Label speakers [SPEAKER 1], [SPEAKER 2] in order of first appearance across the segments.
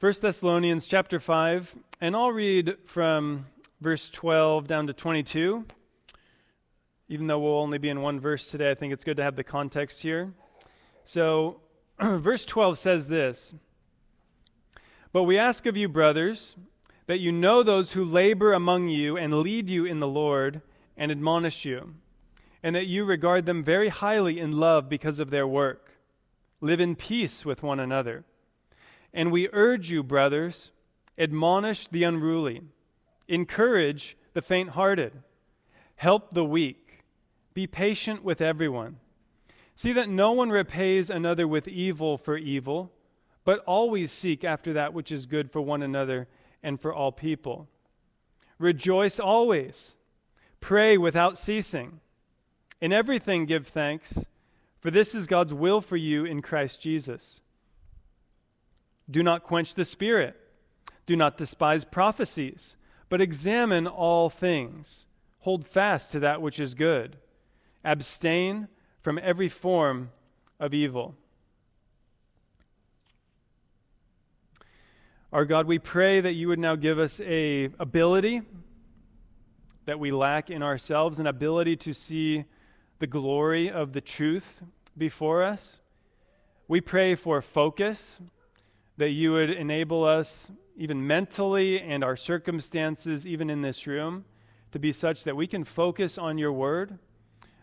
[SPEAKER 1] 1 Thessalonians chapter 5, and I'll read from verse 12 down to 22. Even though we'll only be in one verse today, I think it's good to have the context here. So, verse 12 says this But we ask of you, brothers, that you know those who labor among you and lead you in the Lord and admonish you, and that you regard them very highly in love because of their work. Live in peace with one another. And we urge you, brothers, admonish the unruly, encourage the faint hearted, help the weak, be patient with everyone. See that no one repays another with evil for evil, but always seek after that which is good for one another and for all people. Rejoice always, pray without ceasing. In everything give thanks, for this is God's will for you in Christ Jesus. Do not quench the Spirit. Do not despise prophecies, but examine all things. Hold fast to that which is good. Abstain from every form of evil. Our God, we pray that you would now give us a ability that we lack in ourselves, an ability to see the glory of the truth before us. We pray for focus that you would enable us, even mentally and our circumstances, even in this room, to be such that we can focus on your word,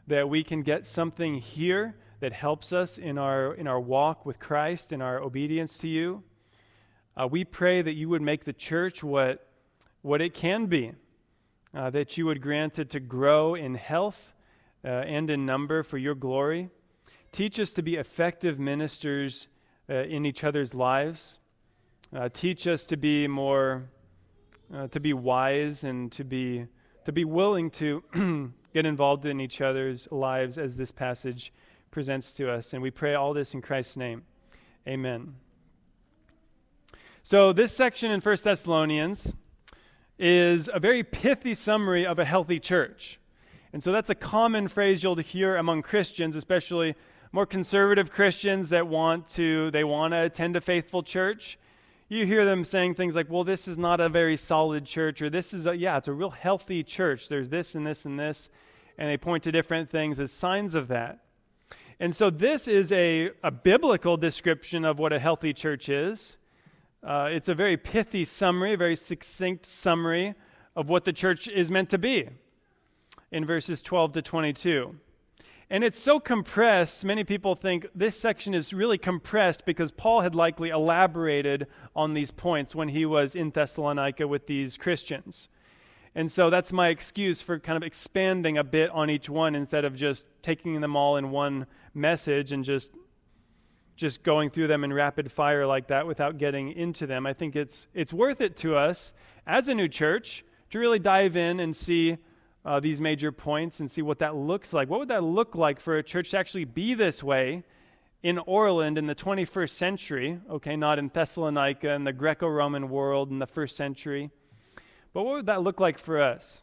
[SPEAKER 1] that we can get something here that helps us in our, in our walk with Christ, in our obedience to you. Uh, we pray that you would make the church what, what it can be, uh, that you would grant it to grow in health uh, and in number for your glory. Teach us to be effective ministers uh, in each other's lives. Uh, teach us to be more, uh, to be wise and to be, to be willing to get involved in each other's lives as this passage presents to us. And we pray all this in Christ's name. Amen. So, this section in 1 Thessalonians is a very pithy summary of a healthy church. And so, that's a common phrase you'll hear among Christians, especially more conservative Christians that want to they want to attend a faithful church, you hear them saying things like, "Well, this is not a very solid church," or "This is a yeah, it's a real healthy church. There's this and this and this," and they point to different things as signs of that. And so this is a, a biblical description of what a healthy church is. Uh, it's a very pithy summary, a very succinct summary of what the church is meant to be in verses 12 to 22. And it's so compressed, many people think this section is really compressed because Paul had likely elaborated on these points when he was in Thessalonica with these Christians. And so that's my excuse for kind of expanding a bit on each one instead of just taking them all in one message and just just going through them in rapid fire like that without getting into them. I think it's it's worth it to us as a new church to really dive in and see uh, these major points and see what that looks like. What would that look like for a church to actually be this way in Orland in the 21st century? Okay, not in Thessalonica in the Greco Roman world in the first century. But what would that look like for us?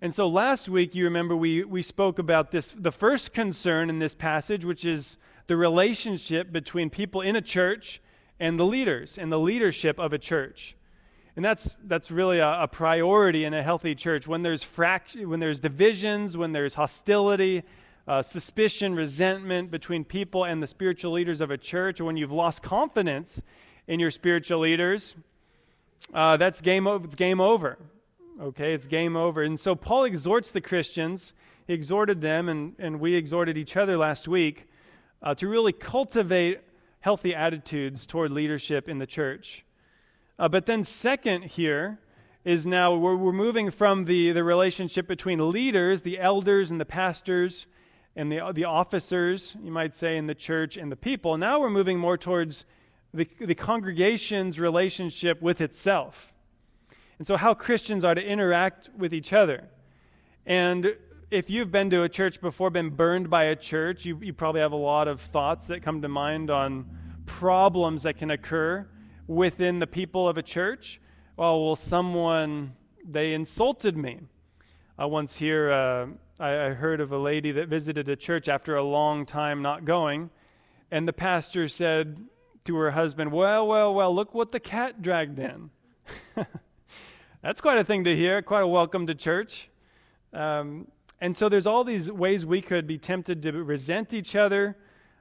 [SPEAKER 1] And so last week, you remember we, we spoke about this, the first concern in this passage, which is the relationship between people in a church and the leaders and the leadership of a church. And that's, that's really a, a priority in a healthy church. When there's, fract- when there's divisions, when there's hostility, uh, suspicion, resentment between people and the spiritual leaders of a church, or when you've lost confidence in your spiritual leaders, uh, that's game, it's game over. Okay, it's game over. And so Paul exhorts the Christians, he exhorted them, and, and we exhorted each other last week uh, to really cultivate healthy attitudes toward leadership in the church. Uh, but then, second, here is now we're, we're moving from the, the relationship between leaders, the elders and the pastors, and the, the officers, you might say, in the church and the people. Now we're moving more towards the, the congregation's relationship with itself. And so, how Christians are to interact with each other. And if you've been to a church before, been burned by a church, you, you probably have a lot of thoughts that come to mind on problems that can occur within the people of a church. Well, well, someone, they insulted me. I once hear, uh, I, I heard of a lady that visited a church after a long time not going, and the pastor said to her husband, Well, well, well, look what the cat dragged in. That's quite a thing to hear, quite a welcome to church. Um, and so there's all these ways we could be tempted to resent each other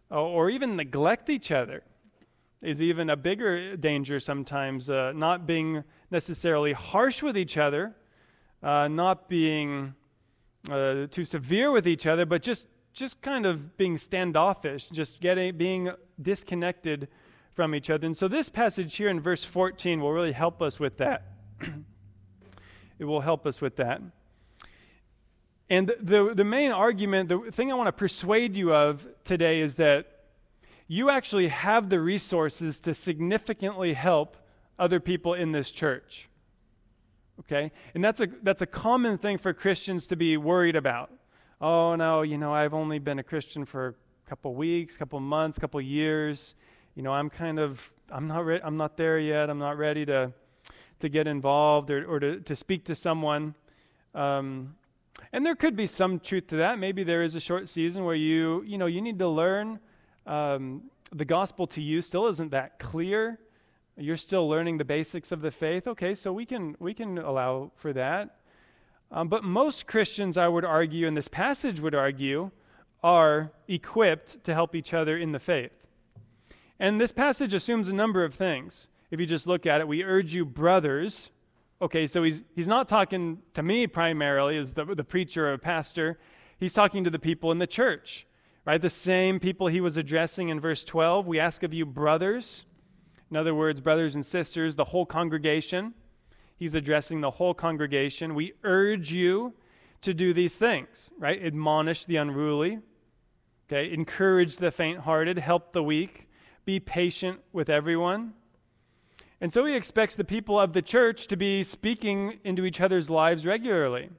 [SPEAKER 1] or even neglect each other is even a bigger danger sometimes. Uh, not being necessarily harsh with each other, uh, not being uh, too severe with each other, but just just kind of being standoffish, just getting being disconnected from each other. And so this passage here in verse 14 will really help us with that. it will help us with that. And the, the main argument, the thing I want to persuade you of today is that you actually have the resources to significantly help other people in this church. Okay? And that's a, that's a common thing for Christians to be worried about. Oh, no, you know, I've only been a Christian for a couple weeks, couple months, couple years. You know, I'm kind of, I'm not, re- I'm not there yet. I'm not ready to, to get involved or, or to, to speak to someone. Um, and there could be some truth to that. Maybe there is a short season where you, you know, you need to learn um, the gospel to you still isn't that clear. You're still learning the basics of the faith. Okay, so we can we can allow for that. Um, but most Christians, I would argue, and this passage would argue, are equipped to help each other in the faith. And this passage assumes a number of things. If you just look at it, we urge you, brothers. Okay, so he's, he's not talking to me primarily as the, the preacher or pastor. He's talking to the people in the church right? The same people he was addressing in verse 12. We ask of you, brothers. In other words, brothers and sisters, the whole congregation. He's addressing the whole congregation. We urge you to do these things, right? Admonish the unruly, okay? Encourage the faint hearted, help the weak, be patient with everyone. And so he expects the people of the church to be speaking into each other's lives regularly.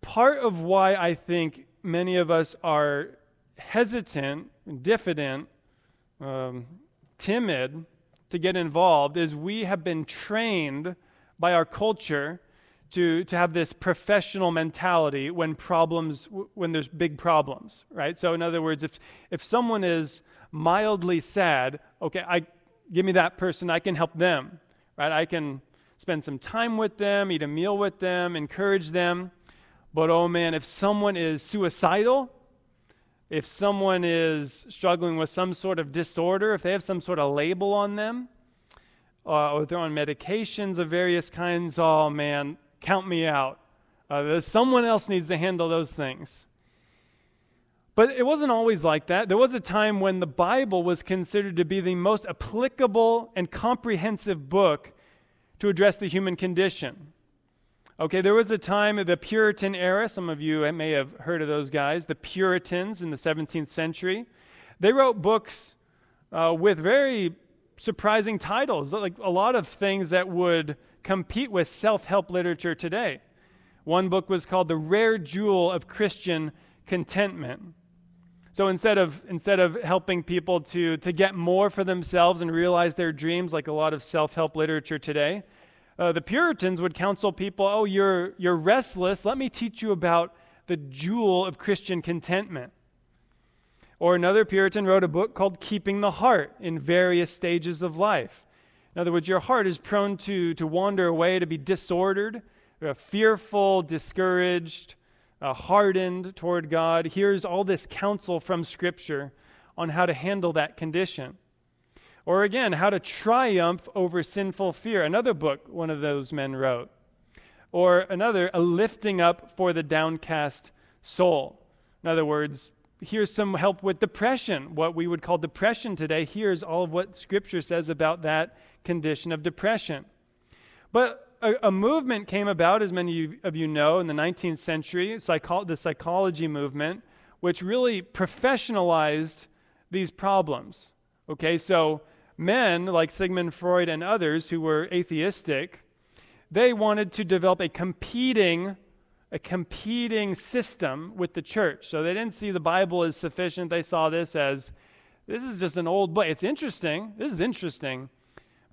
[SPEAKER 1] Part of why I think many of us are hesitant, diffident, um, timid to get involved is we have been trained by our culture to, to have this professional mentality when problems when there's big problems right? So in other words if if someone is mildly sad okay i give me that person i can help them right? I can spend some time with them eat a meal with them encourage them but oh man, if someone is suicidal, if someone is struggling with some sort of disorder, if they have some sort of label on them, uh, or they're on medications of various kinds, oh man, count me out. Uh, someone else needs to handle those things. But it wasn't always like that. There was a time when the Bible was considered to be the most applicable and comprehensive book to address the human condition. Okay, there was a time of the Puritan era. Some of you may have heard of those guys, the Puritans in the 17th century. They wrote books uh, with very surprising titles, like a lot of things that would compete with self help literature today. One book was called The Rare Jewel of Christian Contentment. So instead of, instead of helping people to, to get more for themselves and realize their dreams, like a lot of self help literature today, uh, the Puritans would counsel people, oh, you're, you're restless. Let me teach you about the jewel of Christian contentment. Or another Puritan wrote a book called Keeping the Heart in various stages of life. In other words, your heart is prone to, to wander away, to be disordered, uh, fearful, discouraged, uh, hardened toward God. Here's all this counsel from Scripture on how to handle that condition. Or again, How to Triumph Over Sinful Fear, another book one of those men wrote. Or another, A Lifting Up for the Downcast Soul. In other words, here's some help with depression, what we would call depression today. Here's all of what Scripture says about that condition of depression. But a, a movement came about, as many of you know, in the 19th century, psycho- the psychology movement, which really professionalized these problems. Okay, so men like Sigmund Freud and others who were atheistic, they wanted to develop a competing a competing system with the church. So they didn't see the Bible as sufficient. They saw this as this is just an old book. It's interesting. This is interesting.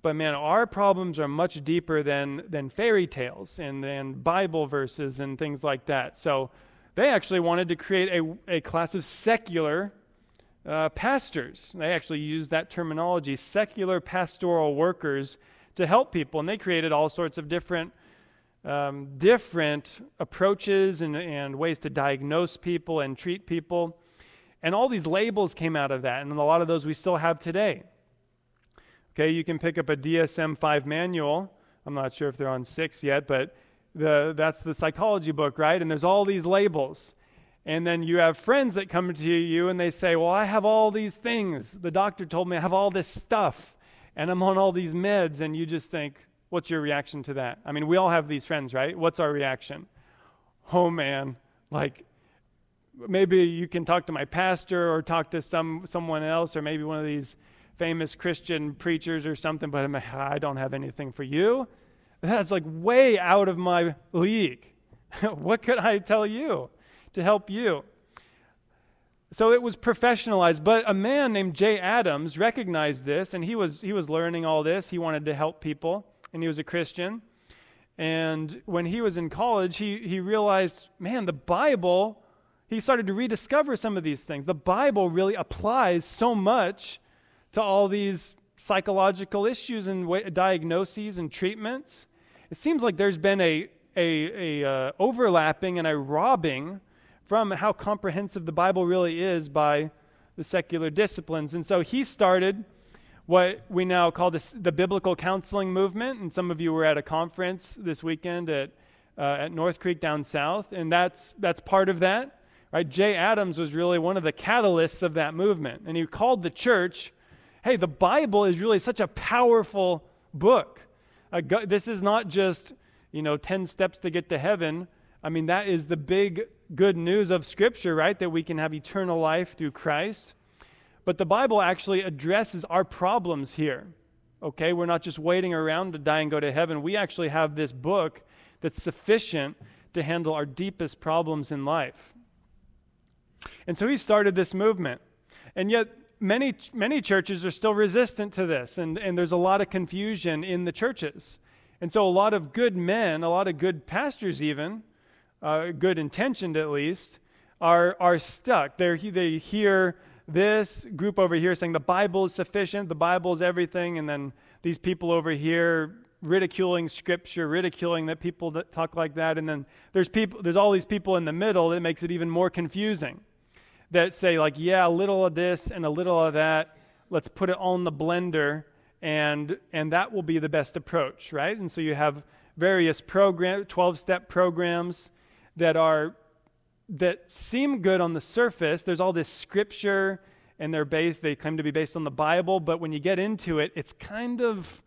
[SPEAKER 1] But man, our problems are much deeper than than fairy tales and, and Bible verses and things like that. So they actually wanted to create a, a class of secular uh, pastors. They actually used that terminology, secular pastoral workers, to help people. And they created all sorts of different, um, different approaches and, and ways to diagnose people and treat people. And all these labels came out of that, and a lot of those we still have today. Okay, you can pick up a DSM 5 manual. I'm not sure if they're on six yet, but the, that's the psychology book, right? And there's all these labels. And then you have friends that come to you and they say, Well, I have all these things. The doctor told me I have all this stuff and I'm on all these meds. And you just think, What's your reaction to that? I mean, we all have these friends, right? What's our reaction? Oh, man, like maybe you can talk to my pastor or talk to some someone else or maybe one of these famous Christian preachers or something, but I don't have anything for you. That's like way out of my league. what could I tell you to help you? So it was professionalized, but a man named Jay Adams recognized this and he was he was learning all this. He wanted to help people and he was a Christian. And when he was in college, he he realized, man, the Bible he started to rediscover some of these things. The Bible really applies so much to all these psychological issues and diagnoses and treatments. It seems like there's been a, a, a uh, overlapping and a robbing from how comprehensive the Bible really is by the secular disciplines. And so he started what we now call this, the biblical counseling movement. And some of you were at a conference this weekend at, uh, at North Creek down south, and that's, that's part of that. Right? Jay Adams was really one of the catalysts of that movement. And he called the church, hey, the Bible is really such a powerful book. Uh, this is not just, you know, 10 steps to get to heaven. I mean, that is the big good news of Scripture, right? That we can have eternal life through Christ. But the Bible actually addresses our problems here. Okay? We're not just waiting around to die and go to heaven. We actually have this book that's sufficient to handle our deepest problems in life. And so he started this movement. And yet, many, many churches are still resistant to this, and, and there's a lot of confusion in the churches. And so, a lot of good men, a lot of good pastors, even, uh, good intentioned at least, are, are stuck. They're, they hear this group over here saying the Bible is sufficient, the Bible is everything, and then these people over here ridiculing scripture, ridiculing that people that talk like that, and then there's people there's all these people in the middle that makes it even more confusing that say, like, yeah, a little of this and a little of that, let's put it on the blender, and, and that will be the best approach, right? And so you have various program, 12 step programs that are that seem good on the surface. There's all this scripture and they're based, they claim to be based on the Bible, but when you get into it, it's kind of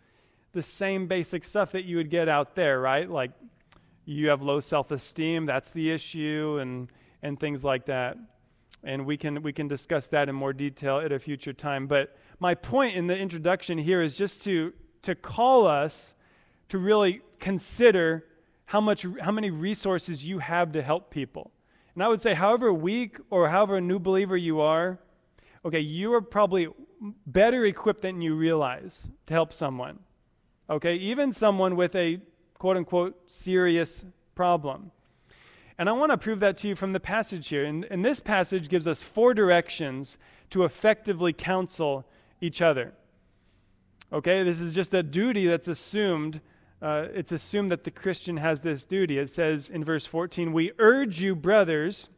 [SPEAKER 1] the same basic stuff that you would get out there, right? Like you have low self-esteem, that's the issue, and and things like that and we can we can discuss that in more detail at a future time but my point in the introduction here is just to to call us to really consider how much how many resources you have to help people and i would say however weak or however new believer you are okay you are probably better equipped than you realize to help someone okay even someone with a quote unquote serious problem and I want to prove that to you from the passage here. And, and this passage gives us four directions to effectively counsel each other. Okay, this is just a duty that's assumed. Uh, it's assumed that the Christian has this duty. It says in verse 14, We urge you, brothers.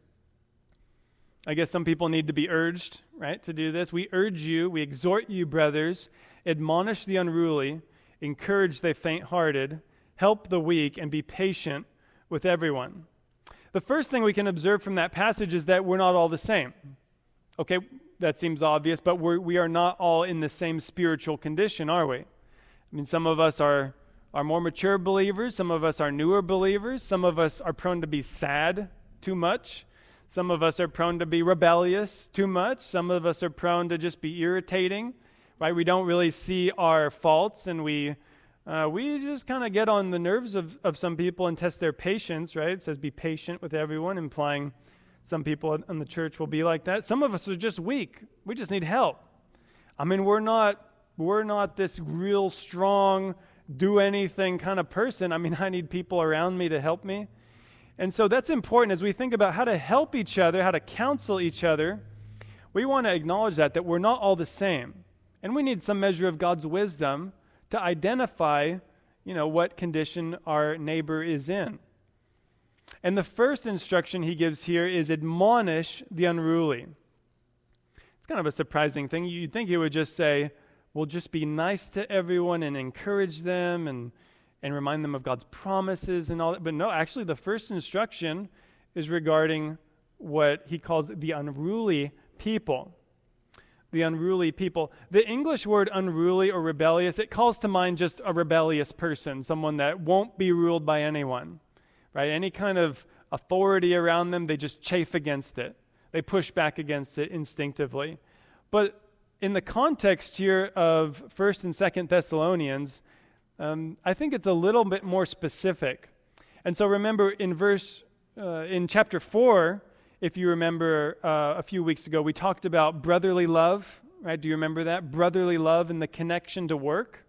[SPEAKER 1] I guess some people need to be urged, right, to do this. We urge you, we exhort you, brothers, admonish the unruly, encourage the faint hearted, help the weak, and be patient with everyone. The first thing we can observe from that passage is that we're not all the same. Okay, that seems obvious, but we're, we are not all in the same spiritual condition, are we? I mean, some of us are, are more mature believers, some of us are newer believers, some of us are prone to be sad too much, some of us are prone to be rebellious too much, some of us are prone to just be irritating, right? We don't really see our faults and we uh, we just kind of get on the nerves of, of some people and test their patience, right? It says be patient with everyone, implying some people in the church will be like that. Some of us are just weak. We just need help. I mean, we're not we're not this real strong, do anything kind of person. I mean, I need people around me to help me. And so that's important as we think about how to help each other, how to counsel each other. we want to acknowledge that, that we're not all the same. And we need some measure of God's wisdom to identify, you know, what condition our neighbor is in. And the first instruction he gives here is admonish the unruly. It's kind of a surprising thing. You'd think he would just say, well, just be nice to everyone and encourage them and, and remind them of God's promises and all that. But no, actually, the first instruction is regarding what he calls the unruly people. The unruly people. The English word unruly or rebellious, it calls to mind just a rebellious person, someone that won't be ruled by anyone right? Any kind of authority around them, they just chafe against it. They push back against it instinctively. But in the context here of 1st and 2nd Thessalonians, um, I think it's a little bit more specific. And so remember in verse, uh, in chapter 4, if you remember uh, a few weeks ago, we talked about brotherly love, right? Do you remember that? Brotherly love and the connection to work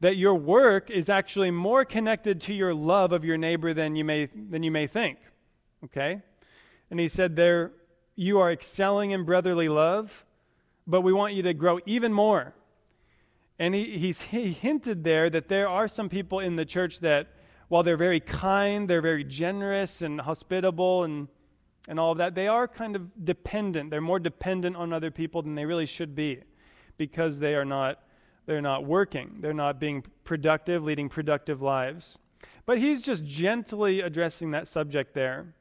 [SPEAKER 1] that your work is actually more connected to your love of your neighbor than you may, than you may think. Okay? And he said there, you are excelling in brotherly love, but we want you to grow even more. And he, he's, he hinted there that there are some people in the church that, while they're very kind, they're very generous and hospitable and, and all of that, they are kind of dependent. They're more dependent on other people than they really should be because they are not they're not working, they're not being productive, leading productive lives. But he's just gently addressing that subject there.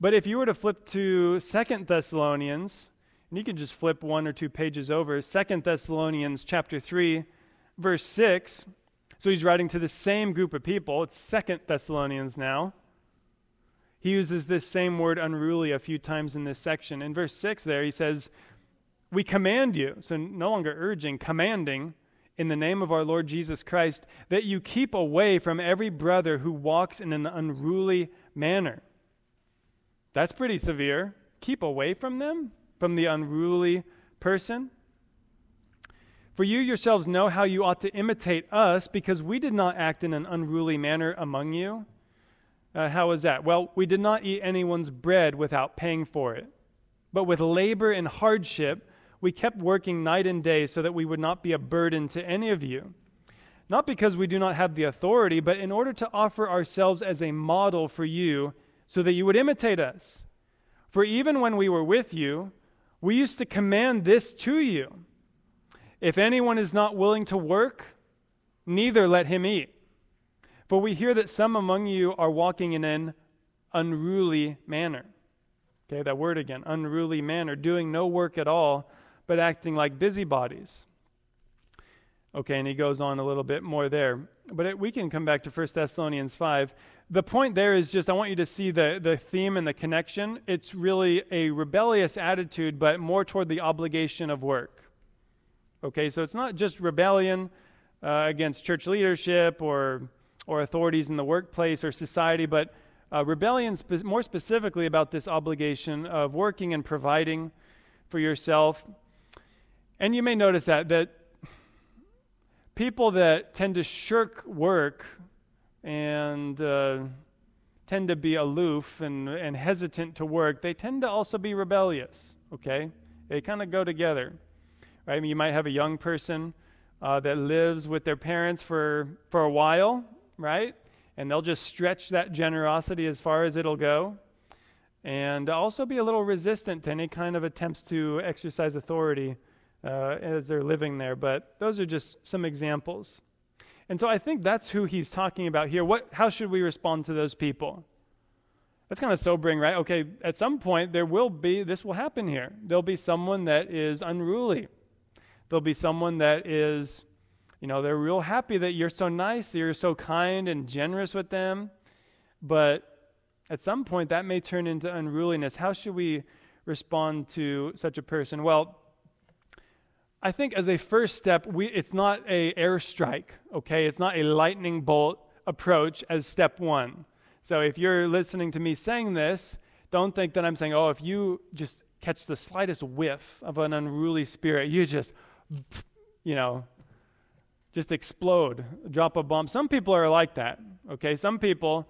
[SPEAKER 1] But if you were to flip to Second Thessalonians, and you can just flip one or two pages over, Second Thessalonians chapter 3, verse 6. So he's writing to the same group of people. It's Second Thessalonians now. He uses this same word unruly a few times in this section. In verse 6 there, he says, We command you, so no longer urging, commanding, in the name of our Lord Jesus Christ that you keep away from every brother who walks in an unruly manner. That's pretty severe. Keep away from them, from the unruly person. For you yourselves know how you ought to imitate us, because we did not act in an unruly manner among you. Uh, how was that? Well, we did not eat anyone's bread without paying for it, but with labor and hardship we kept working night and day so that we would not be a burden to any of you. Not because we do not have the authority, but in order to offer ourselves as a model for you so that you would imitate us. For even when we were with you, we used to command this to you If anyone is not willing to work, neither let him eat. For we hear that some among you are walking in an unruly manner. Okay, that word again, unruly manner, doing no work at all but acting like busybodies. Okay, and he goes on a little bit more there. But it, we can come back to 1 Thessalonians 5. The point there is just I want you to see the, the theme and the connection. It's really a rebellious attitude, but more toward the obligation of work. Okay, so it's not just rebellion uh, against church leadership or, or authorities in the workplace or society, but uh, rebellion spe- more specifically about this obligation of working and providing for yourself. And you may notice that that people that tend to shirk work and uh, tend to be aloof and, and hesitant to work, they tend to also be rebellious, okay? They kind of go together. Right? You might have a young person uh, that lives with their parents for, for a while, right? And they'll just stretch that generosity as far as it'll go. And also be a little resistant to any kind of attempts to exercise authority uh, as they're living there. But those are just some examples. And so I think that's who he's talking about here. What, how should we respond to those people? That's kind of sobering, right? Okay, at some point, there will be, this will happen here. There'll be someone that is unruly. There'll be someone that is, you know, they're real happy that you're so nice, that you're so kind and generous with them. But at some point, that may turn into unruliness. How should we respond to such a person? Well, I think as a first step, we, it's not a airstrike, okay? It's not a lightning bolt approach as step one. So if you're listening to me saying this, don't think that I'm saying, oh, if you just catch the slightest whiff of an unruly spirit, you just, you know, just explode, drop a bomb. Some people are like that, okay? Some people,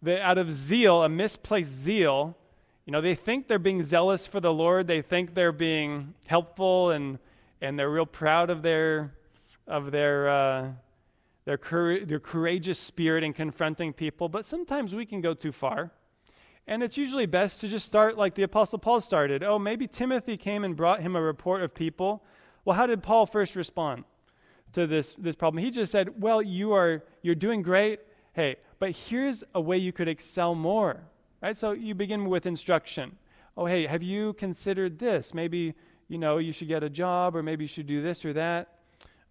[SPEAKER 1] they, out of zeal, a misplaced zeal, you know, they think they're being zealous for the Lord. They think they're being helpful and, and they're real proud of their, of their, uh, their, cour- their courageous spirit in confronting people. But sometimes we can go too far. And it's usually best to just start like the Apostle Paul started. Oh, maybe Timothy came and brought him a report of people. Well, how did Paul first respond to this, this problem? He just said, Well, you are you're doing great. Hey, but here's a way you could excel more. Right? So you begin with instruction. Oh, hey, have you considered this? Maybe, you know, you should get a job or maybe you should do this or that.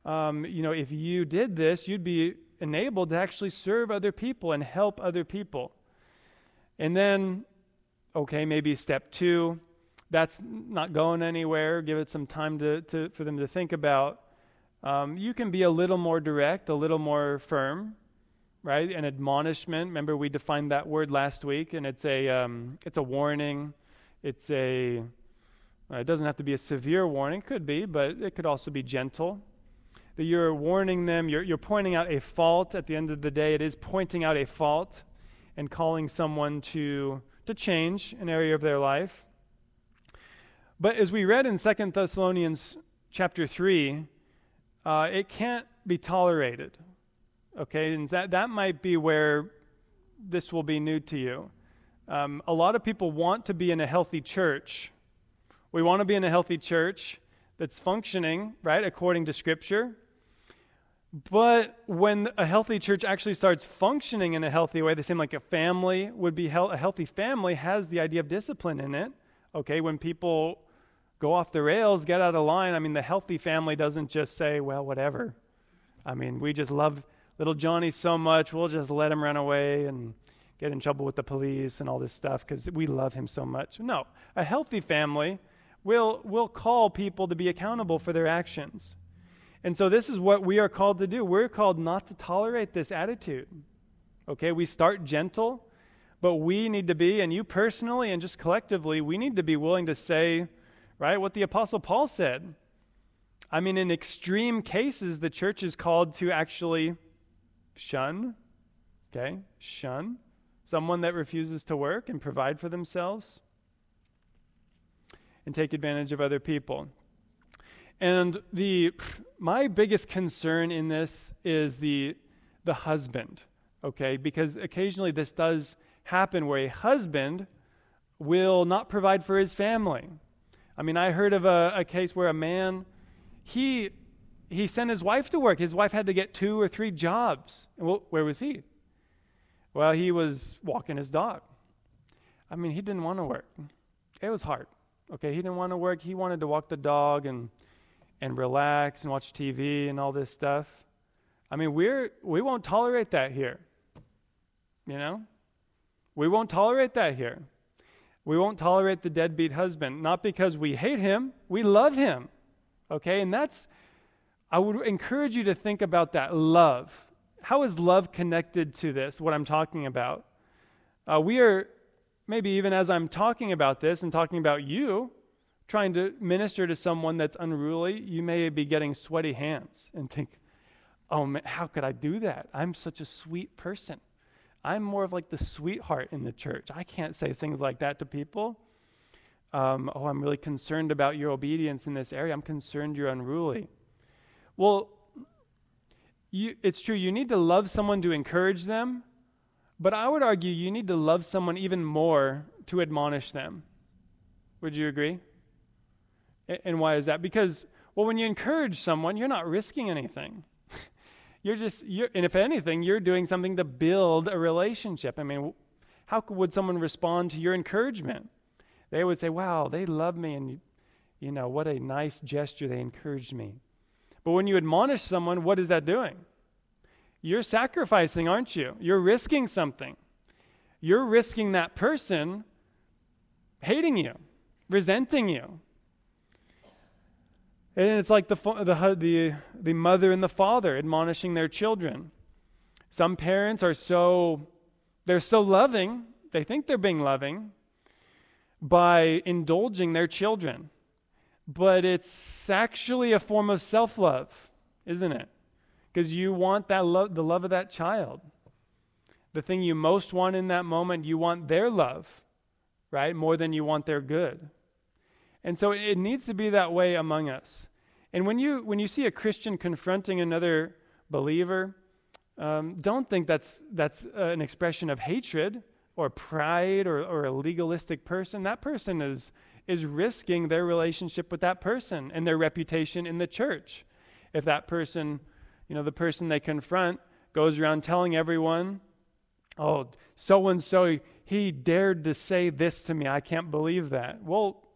[SPEAKER 1] Um, you know, if you did this, you'd be enabled to actually serve other people and help other people. And then, okay, maybe step two, that's not going anywhere. Give it some time to, to, for them to think about. Um, you can be a little more direct, a little more firm, right? An admonishment. Remember, we defined that word last week, and it's a, um, it's a warning. It's a, it doesn't have to be a severe warning, could be, but it could also be gentle. That you're warning them, you're, you're pointing out a fault at the end of the day. It is pointing out a fault and calling someone to, to change an area of their life. But as we read in Second Thessalonians chapter 3, uh, it can't be tolerated. Okay, and that, that might be where this will be new to you. Um, a lot of people want to be in a healthy church. We want to be in a healthy church that's functioning, right, according to Scripture. But when a healthy church actually starts functioning in a healthy way, the same like a family would be a healthy family has the idea of discipline in it. Okay, when people go off the rails, get out of line, I mean, the healthy family doesn't just say, well, whatever. I mean, we just love little Johnny so much, we'll just let him run away and get in trouble with the police and all this stuff because we love him so much. No, a healthy family will, will call people to be accountable for their actions. And so, this is what we are called to do. We're called not to tolerate this attitude. Okay, we start gentle, but we need to be, and you personally and just collectively, we need to be willing to say, right, what the Apostle Paul said. I mean, in extreme cases, the church is called to actually shun, okay, shun someone that refuses to work and provide for themselves and take advantage of other people. And the my biggest concern in this is the the husband, okay? Because occasionally this does happen where a husband will not provide for his family. I mean, I heard of a, a case where a man he he sent his wife to work. His wife had to get two or three jobs. Well, where was he? Well, he was walking his dog. I mean, he didn't want to work. It was hard. Okay, he didn't want to work. He wanted to walk the dog and and relax and watch TV and all this stuff. I mean, we're, we won't tolerate that here. You know? We won't tolerate that here. We won't tolerate the deadbeat husband, not because we hate him, we love him. Okay? And that's, I would encourage you to think about that love. How is love connected to this, what I'm talking about? Uh, we are, maybe even as I'm talking about this and talking about you, trying to minister to someone that's unruly, you may be getting sweaty hands and think, oh man, how could I do that? I'm such a sweet person. I'm more of like the sweetheart in the church. I can't say things like that to people. Um, oh, I'm really concerned about your obedience in this area. I'm concerned you're unruly. Well, you, it's true, you need to love someone to encourage them, but I would argue you need to love someone even more to admonish them. Would you agree? And why is that? Because, well, when you encourage someone, you're not risking anything. you're just, you're, and if anything, you're doing something to build a relationship. I mean, how would someone respond to your encouragement? They would say, wow, they love me, and, you know, what a nice gesture. They encouraged me. But when you admonish someone, what is that doing? You're sacrificing, aren't you? You're risking something. You're risking that person hating you, resenting you, and it's like the, the, the, the mother and the father admonishing their children. Some parents are so, they're so loving, they think they're being loving by indulging their children. But it's actually a form of self love, isn't it? Because you want that love, the love of that child. The thing you most want in that moment, you want their love, right? More than you want their good. And so it needs to be that way among us. And when you when you see a Christian confronting another believer, um, don't think that's that's uh, an expression of hatred or pride or, or a legalistic person. That person is is risking their relationship with that person and their reputation in the church. If that person, you know, the person they confront goes around telling everyone, "Oh, so and so, he dared to say this to me. I can't believe that." Well,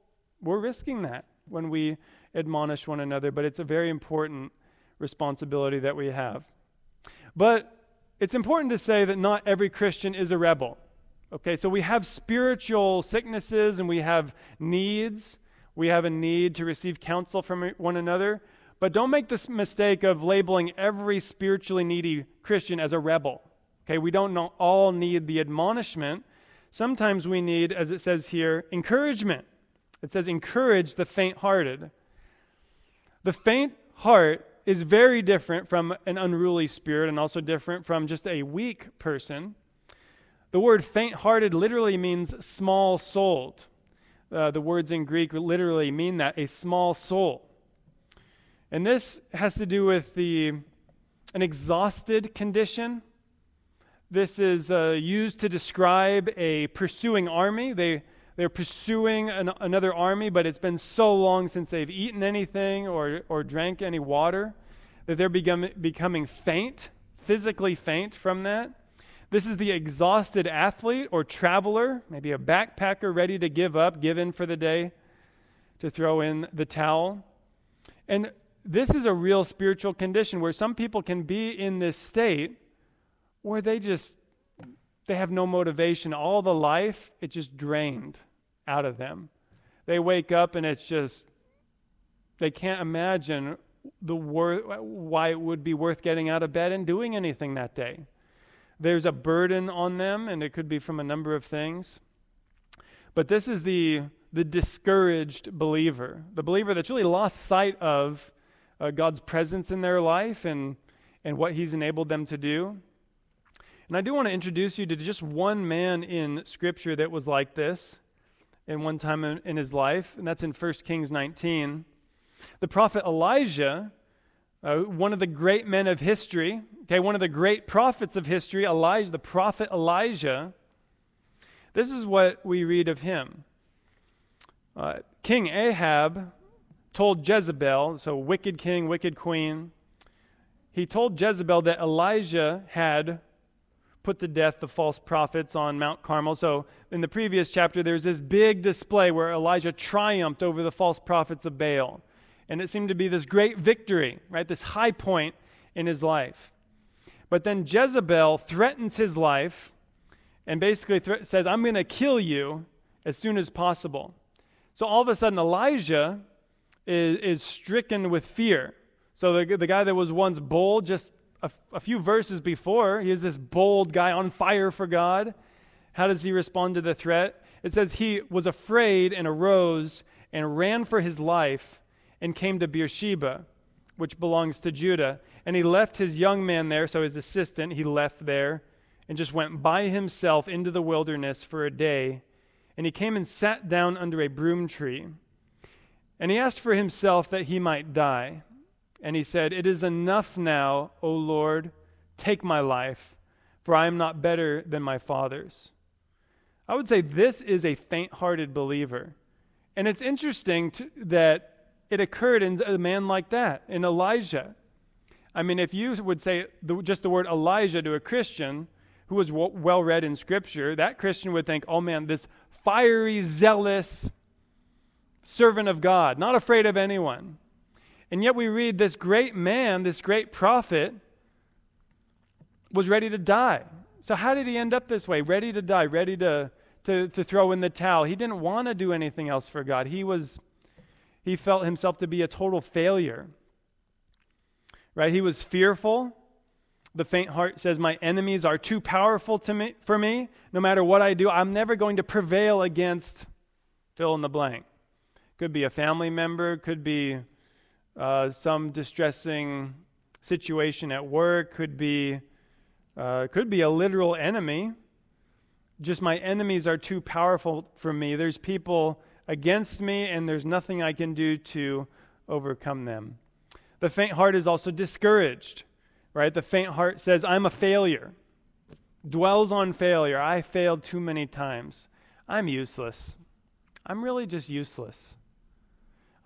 [SPEAKER 1] we're risking that when we admonish one another, but it's a very important responsibility that we have. But it's important to say that not every Christian is a rebel. Okay, so we have spiritual sicknesses and we have needs. We have a need to receive counsel from one another. But don't make this mistake of labeling every spiritually needy Christian as a rebel. Okay, we don't all need the admonishment. Sometimes we need, as it says here, encouragement. It says, encourage the faint hearted. The faint heart is very different from an unruly spirit and also different from just a weak person. The word faint hearted literally means small souled. Uh, the words in Greek literally mean that a small soul. And this has to do with the, an exhausted condition. This is uh, used to describe a pursuing army. They, they're pursuing an, another army, but it's been so long since they've eaten anything or, or drank any water that they're become, becoming faint, physically faint from that. This is the exhausted athlete or traveler, maybe a backpacker ready to give up, give in for the day, to throw in the towel. And this is a real spiritual condition where some people can be in this state where they just they have no motivation. All the life, it just drained out of them. They wake up and it's just they can't imagine the wor- why it would be worth getting out of bed and doing anything that day. There's a burden on them, and it could be from a number of things. But this is the, the discouraged believer, the believer that's really lost sight of uh, God's presence in their life and, and what He's enabled them to do. And I do want to introduce you to just one man in Scripture that was like this in one time in, in his life, and that's in 1 Kings 19. The prophet Elijah uh, one of the great men of history, okay, one of the great prophets of history, Elijah, the prophet Elijah. This is what we read of him. Uh, king Ahab told Jezebel, so wicked king, wicked queen, he told Jezebel that Elijah had put to death the false prophets on Mount Carmel. So in the previous chapter, there's this big display where Elijah triumphed over the false prophets of Baal and it seemed to be this great victory, right? This high point in his life. But then Jezebel threatens his life and basically says, I'm going to kill you as soon as possible. So all of a sudden, Elijah is, is stricken with fear. So the, the guy that was once bold, just a, a few verses before, he is this bold guy on fire for God. How does he respond to the threat? It says he was afraid and arose and ran for his life and came to Beersheba, which belongs to Judah. And he left his young man there, so his assistant, he left there and just went by himself into the wilderness for a day. And he came and sat down under a broom tree. And he asked for himself that he might die. And he said, It is enough now, O Lord, take my life, for I am not better than my fathers. I would say this is a faint hearted believer. And it's interesting to, that it occurred in a man like that, in Elijah. I mean, if you would say the, just the word Elijah to a Christian who was w- well read in Scripture, that Christian would think, oh man, this fiery, zealous servant of God, not afraid of anyone. And yet we read this great man, this great prophet, was ready to die. So, how did he end up this way? Ready to die, ready to, to, to throw in the towel. He didn't want to do anything else for God. He was he felt himself to be a total failure. Right? He was fearful. The faint heart says, My enemies are too powerful to me, for me. No matter what I do, I'm never going to prevail against fill in the blank. Could be a family member, could be uh, some distressing situation at work, could be, uh, could be a literal enemy. just my enemies are too powerful for me. There's people against me, and there's nothing I can do to overcome them. The faint heart is also discouraged, right? The faint heart says, I'm a failure, dwells on failure. I failed too many times. I'm useless. I'm really just useless.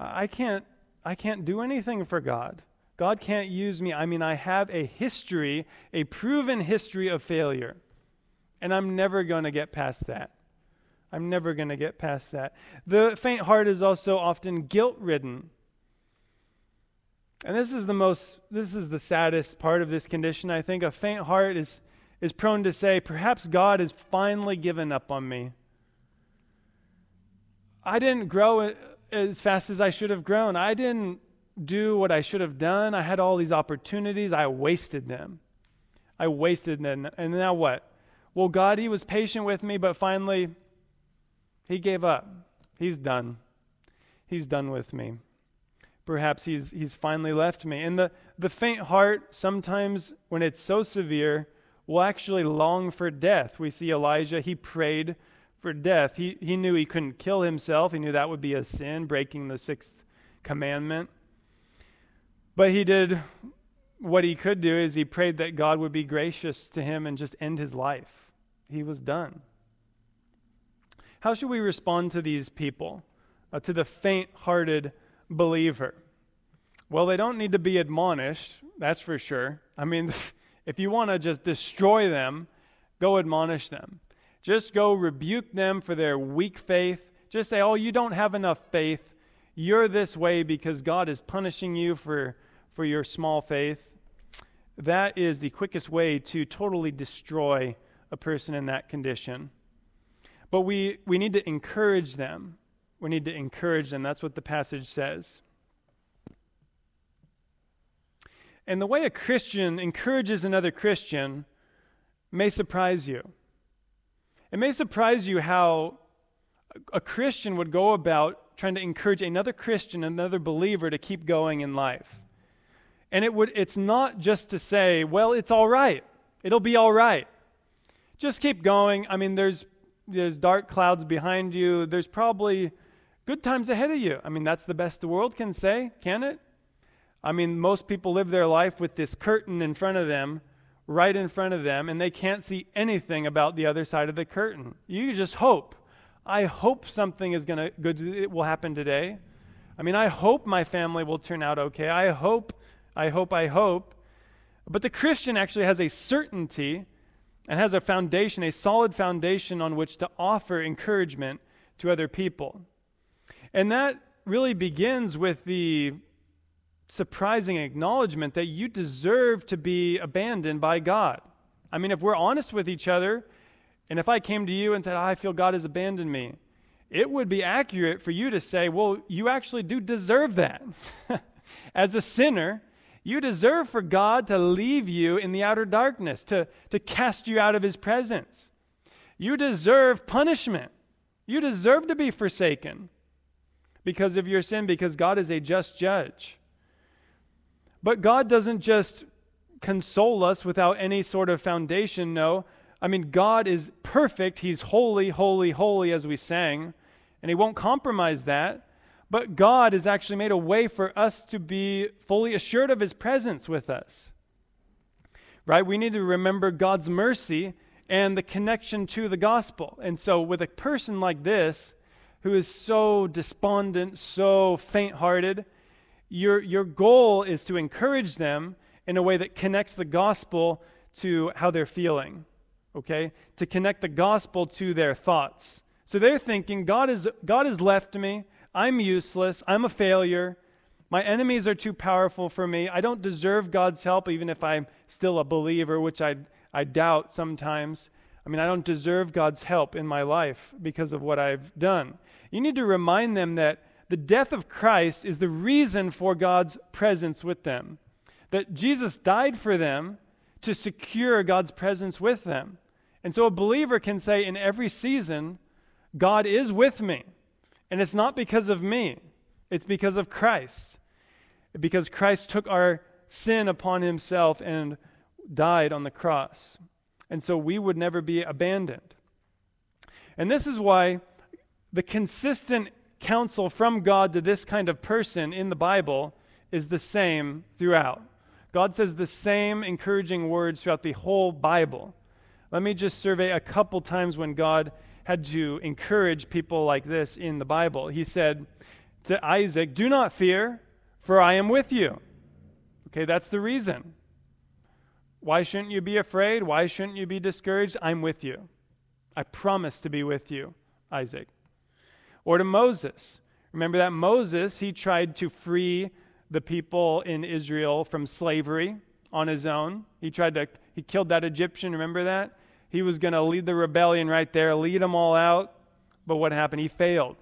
[SPEAKER 1] I can't, I can't do anything for God. God can't use me. I mean, I have a history, a proven history of failure. And I'm never going to get past that. I'm never going to get past that. The faint heart is also often guilt ridden. And this is the most, this is the saddest part of this condition. I think a faint heart is, is prone to say, perhaps God has finally given up on me. I didn't grow as fast as I should have grown. I didn't do what I should have done. I had all these opportunities. I wasted them. I wasted them. And now what? Well, God, He was patient with me, but finally, He gave up. He's done. He's done with me. Perhaps He's, he's finally left me. And the, the faint heart, sometimes when it's so severe, will actually long for death. We see Elijah, he prayed for death. He, he knew he couldn't kill himself, he knew that would be a sin, breaking the sixth commandment. But he did what he could do is he prayed that God would be gracious to him and just end his life. He was done. How should we respond to these people, uh, to the faint hearted believer? Well, they don't need to be admonished, that's for sure. I mean, if you want to just destroy them, go admonish them. Just go rebuke them for their weak faith. Just say, oh, you don't have enough faith. You're this way because God is punishing you for, for your small faith. That is the quickest way to totally destroy a person in that condition. But we, we need to encourage them. We need to encourage them. That's what the passage says. And the way a Christian encourages another Christian may surprise you. It may surprise you how a Christian would go about trying to encourage another Christian, another believer to keep going in life. And it would it's not just to say, well, it's all right. It'll be all right. Just keep going. I mean, there's there's dark clouds behind you. There's probably good times ahead of you. I mean, that's the best the world can say, can it? I mean, most people live their life with this curtain in front of them, right in front of them, and they can't see anything about the other side of the curtain. You just hope. I hope something is going to good it will happen today. I mean, I hope my family will turn out okay. I hope I hope I hope. But the Christian actually has a certainty and has a foundation, a solid foundation on which to offer encouragement to other people. And that really begins with the surprising acknowledgement that you deserve to be abandoned by God. I mean, if we're honest with each other, and if I came to you and said, oh, I feel God has abandoned me, it would be accurate for you to say, Well, you actually do deserve that. As a sinner, you deserve for God to leave you in the outer darkness, to, to cast you out of his presence. You deserve punishment. You deserve to be forsaken because of your sin, because God is a just judge. But God doesn't just console us without any sort of foundation, no. I mean, God is perfect. He's holy, holy, holy, as we sang, and He won't compromise that. But God has actually made a way for us to be fully assured of his presence with us. Right? We need to remember God's mercy and the connection to the gospel. And so, with a person like this, who is so despondent, so faint hearted, your, your goal is to encourage them in a way that connects the gospel to how they're feeling, okay? To connect the gospel to their thoughts. So they're thinking, God, is, God has left me. I'm useless. I'm a failure. My enemies are too powerful for me. I don't deserve God's help, even if I'm still a believer, which I, I doubt sometimes. I mean, I don't deserve God's help in my life because of what I've done. You need to remind them that the death of Christ is the reason for God's presence with them, that Jesus died for them to secure God's presence with them. And so a believer can say in every season, God is with me. And it's not because of me, it's because of Christ. Because Christ took our sin upon himself and died on the cross. And so we would never be abandoned. And this is why the consistent counsel from God to this kind of person in the Bible is the same throughout. God says the same encouraging words throughout the whole Bible. Let me just survey a couple times when God had to encourage people like this in the Bible. He said to Isaac, Do not fear, for I am with you. Okay, that's the reason. Why shouldn't you be afraid? Why shouldn't you be discouraged? I'm with you. I promise to be with you, Isaac. Or to Moses. Remember that Moses, he tried to free the people in Israel from slavery on his own. He tried to, he killed that Egyptian, remember that? He was going to lead the rebellion right there, lead them all out. But what happened? He failed.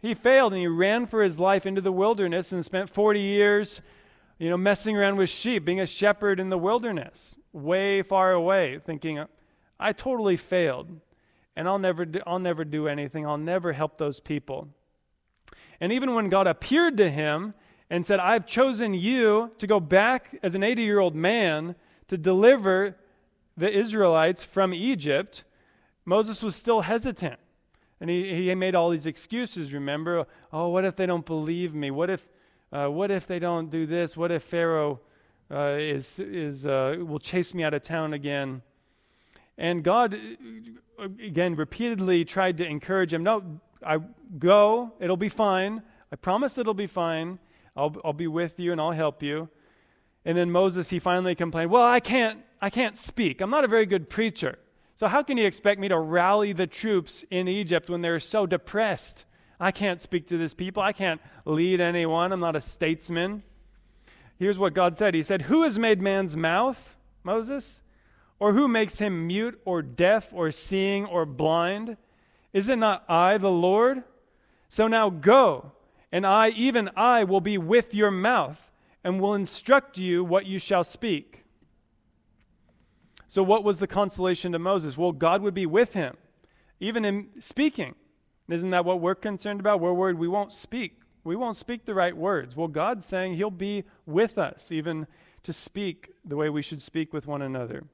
[SPEAKER 1] He failed and he ran for his life into the wilderness and spent 40 years, you know, messing around with sheep, being a shepherd in the wilderness, way far away, thinking, I totally failed and I'll never do, I'll never do anything. I'll never help those people. And even when God appeared to him and said, I've chosen you to go back as an 80 year old man to deliver the Israelites from Egypt, Moses was still hesitant. And he, he made all these excuses, remember? Oh, what if they don't believe me? What if, uh, what if they don't do this? What if Pharaoh uh, is, is, uh, will chase me out of town again? And God, uh, again, repeatedly tried to encourage him no, I go, it'll be fine. I promise it'll be fine. I'll, I'll be with you and I'll help you. And then Moses, he finally complained, Well, I can't, I can't speak. I'm not a very good preacher. So how can you expect me to rally the troops in Egypt when they're so depressed? I can't speak to this people. I can't lead anyone. I'm not a statesman. Here's what God said He said, Who has made man's mouth, Moses? Or who makes him mute or deaf or seeing or blind? Is it not I, the Lord? So now go and I, even I, will be with your mouth and will instruct you what you shall speak. So, what was the consolation to Moses? Well, God would be with him, even in speaking. Isn't that what we're concerned about? We're worried we won't speak. We won't speak the right words. Well, God's saying He'll be with us, even to speak the way we should speak with one another.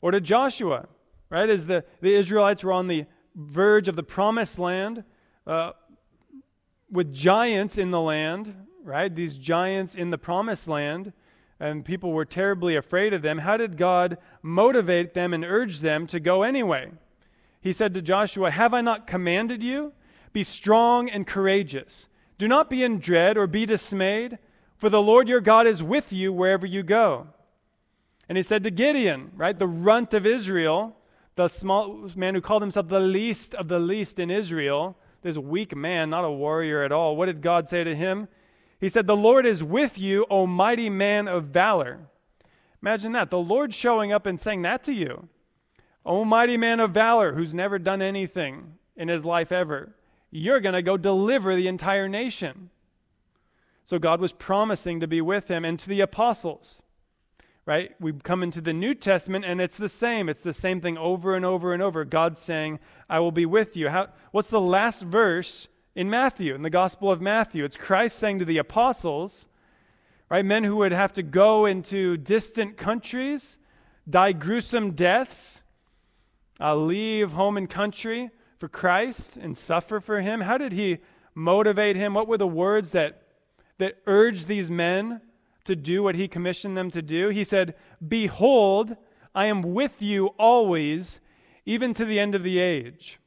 [SPEAKER 1] Or to Joshua, right? As the, the Israelites were on the verge of the promised land, uh, with giants in the land, right? These giants in the promised land, and people were terribly afraid of them. How did God motivate them and urge them to go anyway? He said to Joshua, Have I not commanded you? Be strong and courageous. Do not be in dread or be dismayed, for the Lord your God is with you wherever you go. And he said to Gideon, right, the runt of Israel, the small man who called himself the least of the least in Israel, this weak man, not a warrior at all. What did God say to him? He said, The Lord is with you, O mighty man of valor. Imagine that. The Lord showing up and saying that to you. O mighty man of valor who's never done anything in his life ever. You're going to go deliver the entire nation. So God was promising to be with him and to the apostles right? We come into the New Testament and it's the same. It's the same thing over and over and over. God saying, I will be with you. How, what's the last verse in Matthew, in the Gospel of Matthew? It's Christ saying to the apostles, right? Men who would have to go into distant countries, die gruesome deaths, uh, leave home and country for Christ and suffer for him. How did he motivate him? What were the words that, that urged these men to do what he commissioned them to do. He said, Behold, I am with you always, even to the end of the age.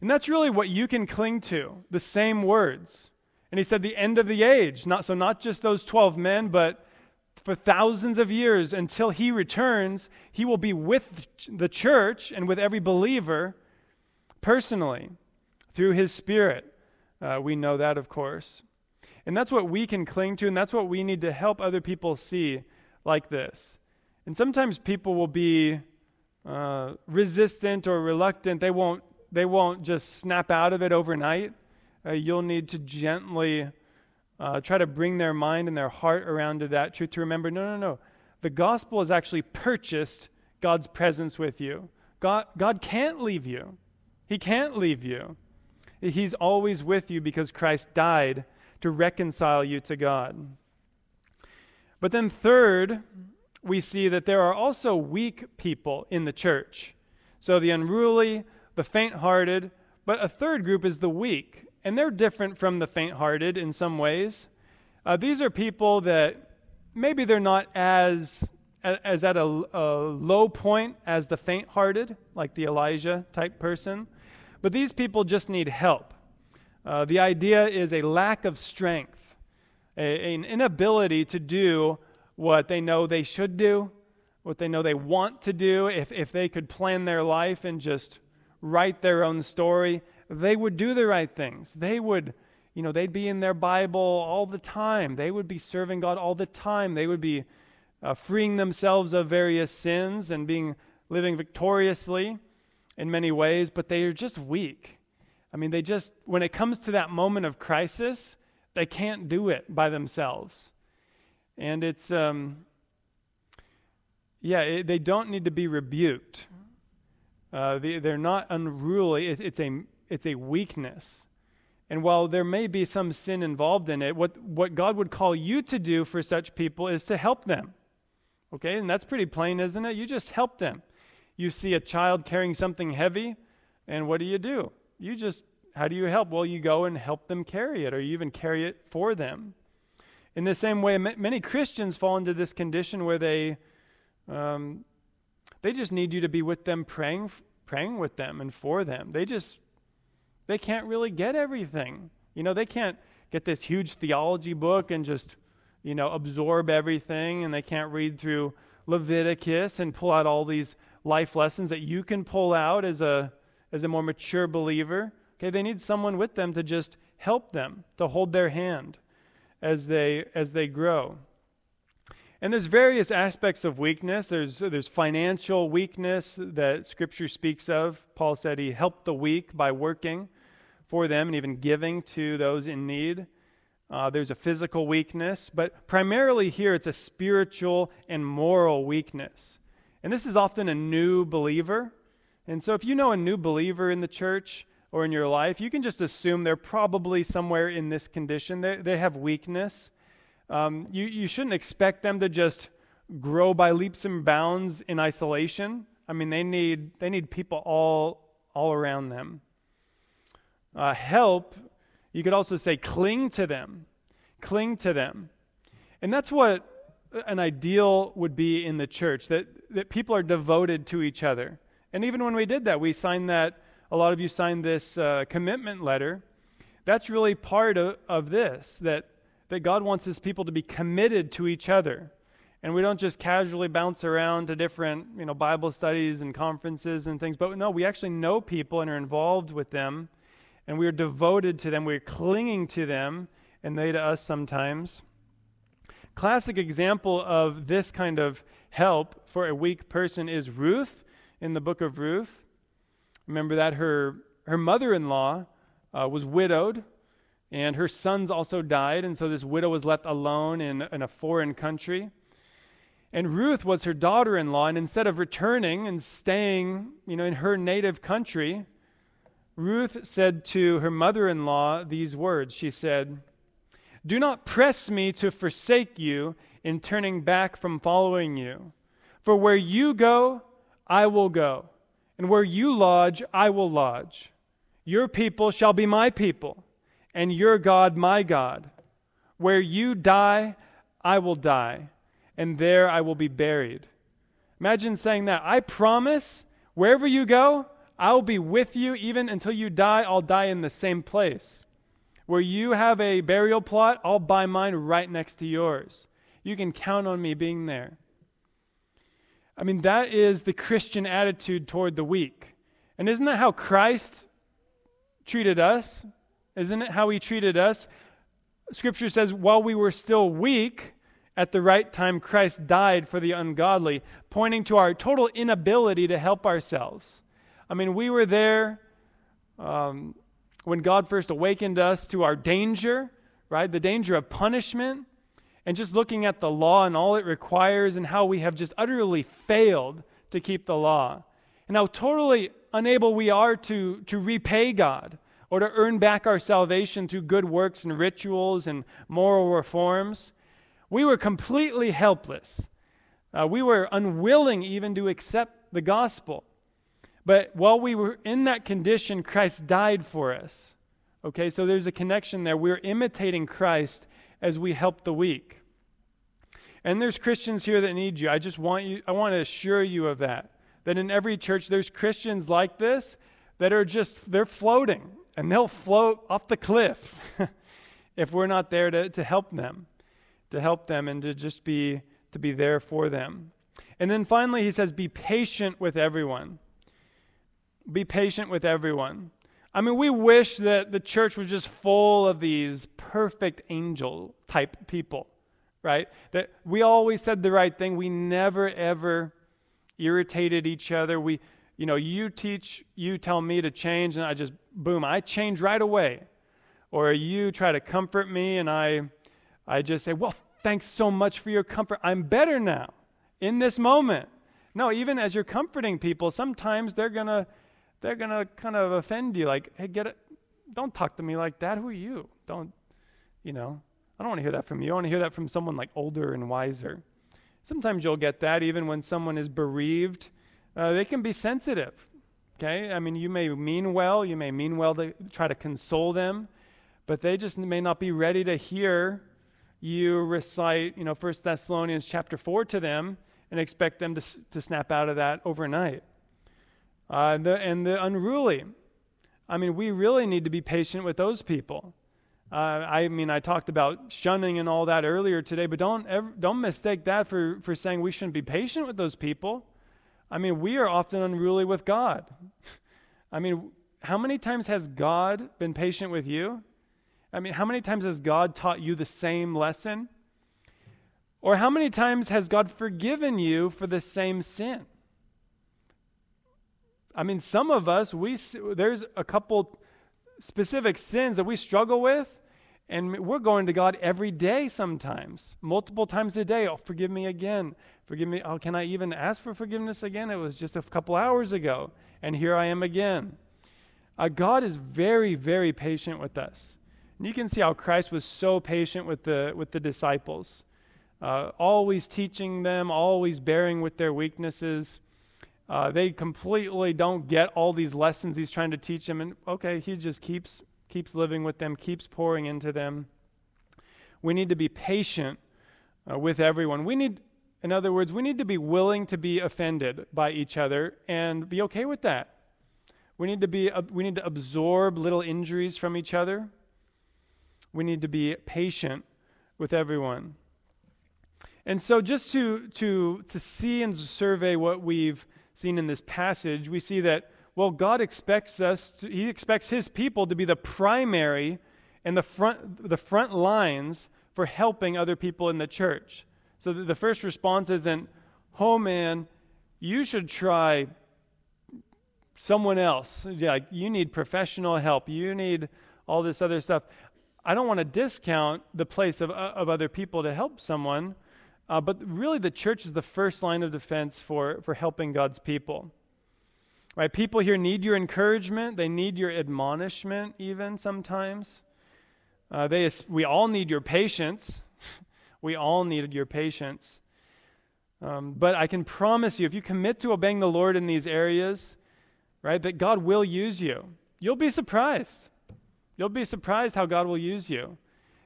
[SPEAKER 1] And that's really what you can cling to, the same words. And he said, the end of the age. Not, so, not just those 12 men, but for thousands of years until he returns, he will be with the church and with every believer personally through his spirit. Uh, we know that, of course. And that's what we can cling to, and that's what we need to help other people see like this. And sometimes people will be uh, resistant or reluctant. They won't, they won't just snap out of it overnight. Uh, you'll need to gently uh, try to bring their mind and their heart around to that truth to remember no, no, no. The gospel has actually purchased God's presence with you. God, God can't leave you, He can't leave you. He's always with you because Christ died to reconcile you to God. But then, third, we see that there are also weak people in the church. So the unruly, the faint hearted, but a third group is the weak. And they're different from the faint hearted in some ways. Uh, these are people that maybe they're not as, as at a, a low point as the faint hearted, like the Elijah type person, but these people just need help. Uh, the idea is a lack of strength, a, an inability to do what they know they should do, what they know they want to do. If, if they could plan their life and just write their own story, they would do the right things. They would, you know, they'd be in their Bible all the time. They would be serving God all the time. They would be uh, freeing themselves of various sins and being living victoriously in many ways, but they are just weak. I mean, they just, when it comes to that moment of crisis, they can't do it by themselves. And it's, um, yeah, it, they don't need to be rebuked. Uh, they, are not unruly. It, it's, a, it's a weakness. And while there may be some sin involved in it, what, what God would call you to do for such people is to help them. Okay, and that's pretty plain, isn't it? You just help them. You see a child carrying something heavy, and what do you do? You just, how do you help? Well, you go and help them carry it, or you even carry it for them. In the same way, many Christians fall into this condition where they, um, they just need you to be with them, praying, praying with them and for them. They just, they can't really get everything. You know, they can't get this huge theology book and just, you know, absorb everything, and they can't read through Leviticus and pull out all these life lessons that you can pull out as a as a more mature believer. Okay, they need someone with them to just help them, to hold their hand as they as they grow. And there's various aspects of weakness. There's there's financial weakness that scripture speaks of. Paul said he helped the weak by working for them and even giving to those in need. Uh, there's a physical weakness, but primarily here it's a spiritual and moral weakness. And this is often a new believer. And so if you know a new believer in the church or in your life, you can just assume they're probably somewhere in this condition. They, they have weakness. Um, you, you shouldn't expect them to just grow by leaps and bounds in isolation. I mean, they need, they need people all, all around them. Uh, help, you could also say cling to them. Cling to them. And that's what an ideal would be in the church that, that people are devoted to each other. And even when we did that, we signed that, a lot of you signed this uh, commitment letter. That's really part of, of this, that, that God wants his people to be committed to each other. And we don't just casually bounce around to different you know, Bible studies and conferences and things, but no, we actually know people and are involved with them, and we are devoted to them, we're clinging to them, and they to us sometimes. Classic example of this kind of help for a weak person is Ruth in the book of Ruth. Remember that her, her mother in law uh, was widowed, and her sons also died, and so this widow was left alone in, in a foreign country. And Ruth was her daughter in law, and instead of returning and staying you know, in her native country, Ruth said to her mother in law these words. She said, do not press me to forsake you in turning back from following you. For where you go, I will go, and where you lodge, I will lodge. Your people shall be my people, and your God my God. Where you die, I will die, and there I will be buried. Imagine saying that. I promise, wherever you go, I'll be with you even until you die. I'll die in the same place. Where you have a burial plot, I'll buy mine right next to yours. You can count on me being there. I mean, that is the Christian attitude toward the weak. And isn't that how Christ treated us? Isn't it how he treated us? Scripture says, while we were still weak, at the right time, Christ died for the ungodly, pointing to our total inability to help ourselves. I mean, we were there um, when God first awakened us to our danger, right? The danger of punishment, and just looking at the law and all it requires and how we have just utterly failed to keep the law, and how totally unable we are to, to repay God or to earn back our salvation through good works and rituals and moral reforms. We were completely helpless. Uh, we were unwilling even to accept the gospel. But while we were in that condition, Christ died for us. Okay, so there's a connection there. We're imitating Christ as we help the weak. And there's Christians here that need you. I just want you, I want to assure you of that. That in every church, there's Christians like this that are just, they're floating and they'll float off the cliff if we're not there to, to help them, to help them and to just be, to be there for them. And then finally, he says, be patient with everyone. Be patient with everyone. I mean, we wish that the church was just full of these perfect angel type people, right? That we always said the right thing. We never, ever irritated each other. We, you know, you teach, you tell me to change, and I just, boom, I change right away. Or you try to comfort me, and I, I just say, well, thanks so much for your comfort. I'm better now in this moment. No, even as you're comforting people, sometimes they're going to, they're going to kind of offend you like, hey, get it. Don't talk to me like that. Who are you? Don't, you know, I don't want to hear that from you. I want to hear that from someone like older and wiser. Sometimes you'll get that even when someone is bereaved. Uh, they can be sensitive. Okay? I mean, you may mean well, you may mean well to try to console them, but they just may not be ready to hear you recite, you know, 1 Thessalonians chapter 4 to them and expect them to, to snap out of that overnight. Uh, the, and the unruly. I mean, we really need to be patient with those people. Uh, I mean, I talked about shunning and all that earlier today, but don't ever, don't mistake that for, for saying we shouldn't be patient with those people. I mean, we are often unruly with God. I mean, how many times has God been patient with you? I mean, how many times has God taught you the same lesson? Or how many times has God forgiven you for the same sin? I mean, some of us, we there's a couple specific sins that we struggle with, and we're going to God every day sometimes, multiple times a day. Oh, forgive me again. Forgive me. Oh, can I even ask for forgiveness again? It was just a couple hours ago, and here I am again. Uh, God is very, very patient with us. And you can see how Christ was so patient with the, with the disciples, uh, always teaching them, always bearing with their weaknesses. Uh, they completely don't get all these lessons he's trying to teach them. And okay, he just keeps, keeps living with them, keeps pouring into them. We need to be patient uh, with everyone. We need, in other words, we need to be willing to be offended by each other and be okay with that. We need to, be, uh, we need to absorb little injuries from each other. We need to be patient with everyone. And so, just to, to, to see and survey what we've seen in this passage, we see that, well, God expects us, to, He expects His people to be the primary and the front, the front lines for helping other people in the church. So the first response isn't, oh man, you should try someone else. Yeah, you need professional help. You need all this other stuff. I don't want to discount the place of, of other people to help someone, uh, but really, the church is the first line of defense for, for helping God's people. Right? People here need your encouragement, they need your admonishment, even sometimes. Uh, they, we all need your patience. we all need your patience. Um, but I can promise you, if you commit to obeying the Lord in these areas, right, that God will use you. You'll be surprised. You'll be surprised how God will use you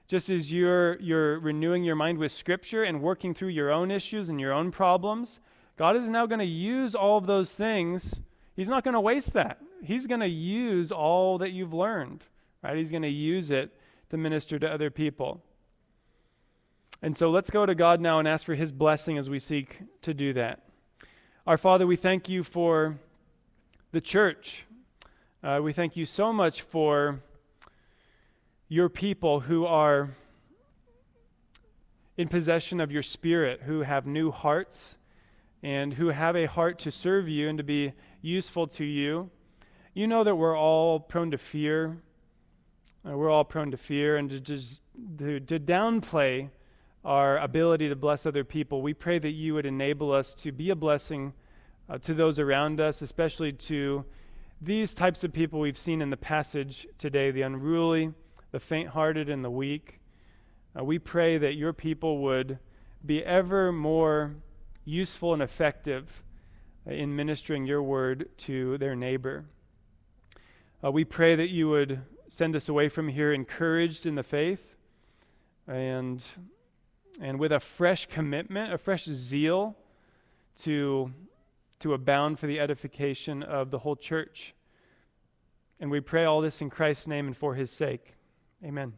[SPEAKER 1] just as you're, you're renewing your mind with Scripture and working through your own issues and your own problems, God is now going to use all of those things. He's not going to waste that. He's going to use all that you've learned, right? He's going to use it to minister to other people. And so let's go to God now and ask for His blessing as we seek to do that. Our Father, we thank you for the church. Uh, we thank you so much for your people who are in possession of your spirit, who have new hearts and who have a heart to serve you and to be useful to you. You know that we're all prone to fear. Uh, we're all prone to fear and to just to, to downplay our ability to bless other people. We pray that you would enable us to be a blessing uh, to those around us, especially to these types of people we've seen in the passage today the unruly the faint hearted, and the weak. Uh, we pray that your people would be ever more useful and effective in ministering your word to their neighbor. Uh, we pray that you would send us away from here encouraged in the faith and, and with a fresh commitment, a fresh zeal to, to abound for the edification of the whole church. And we pray all this in Christ's name and for his sake. Amen.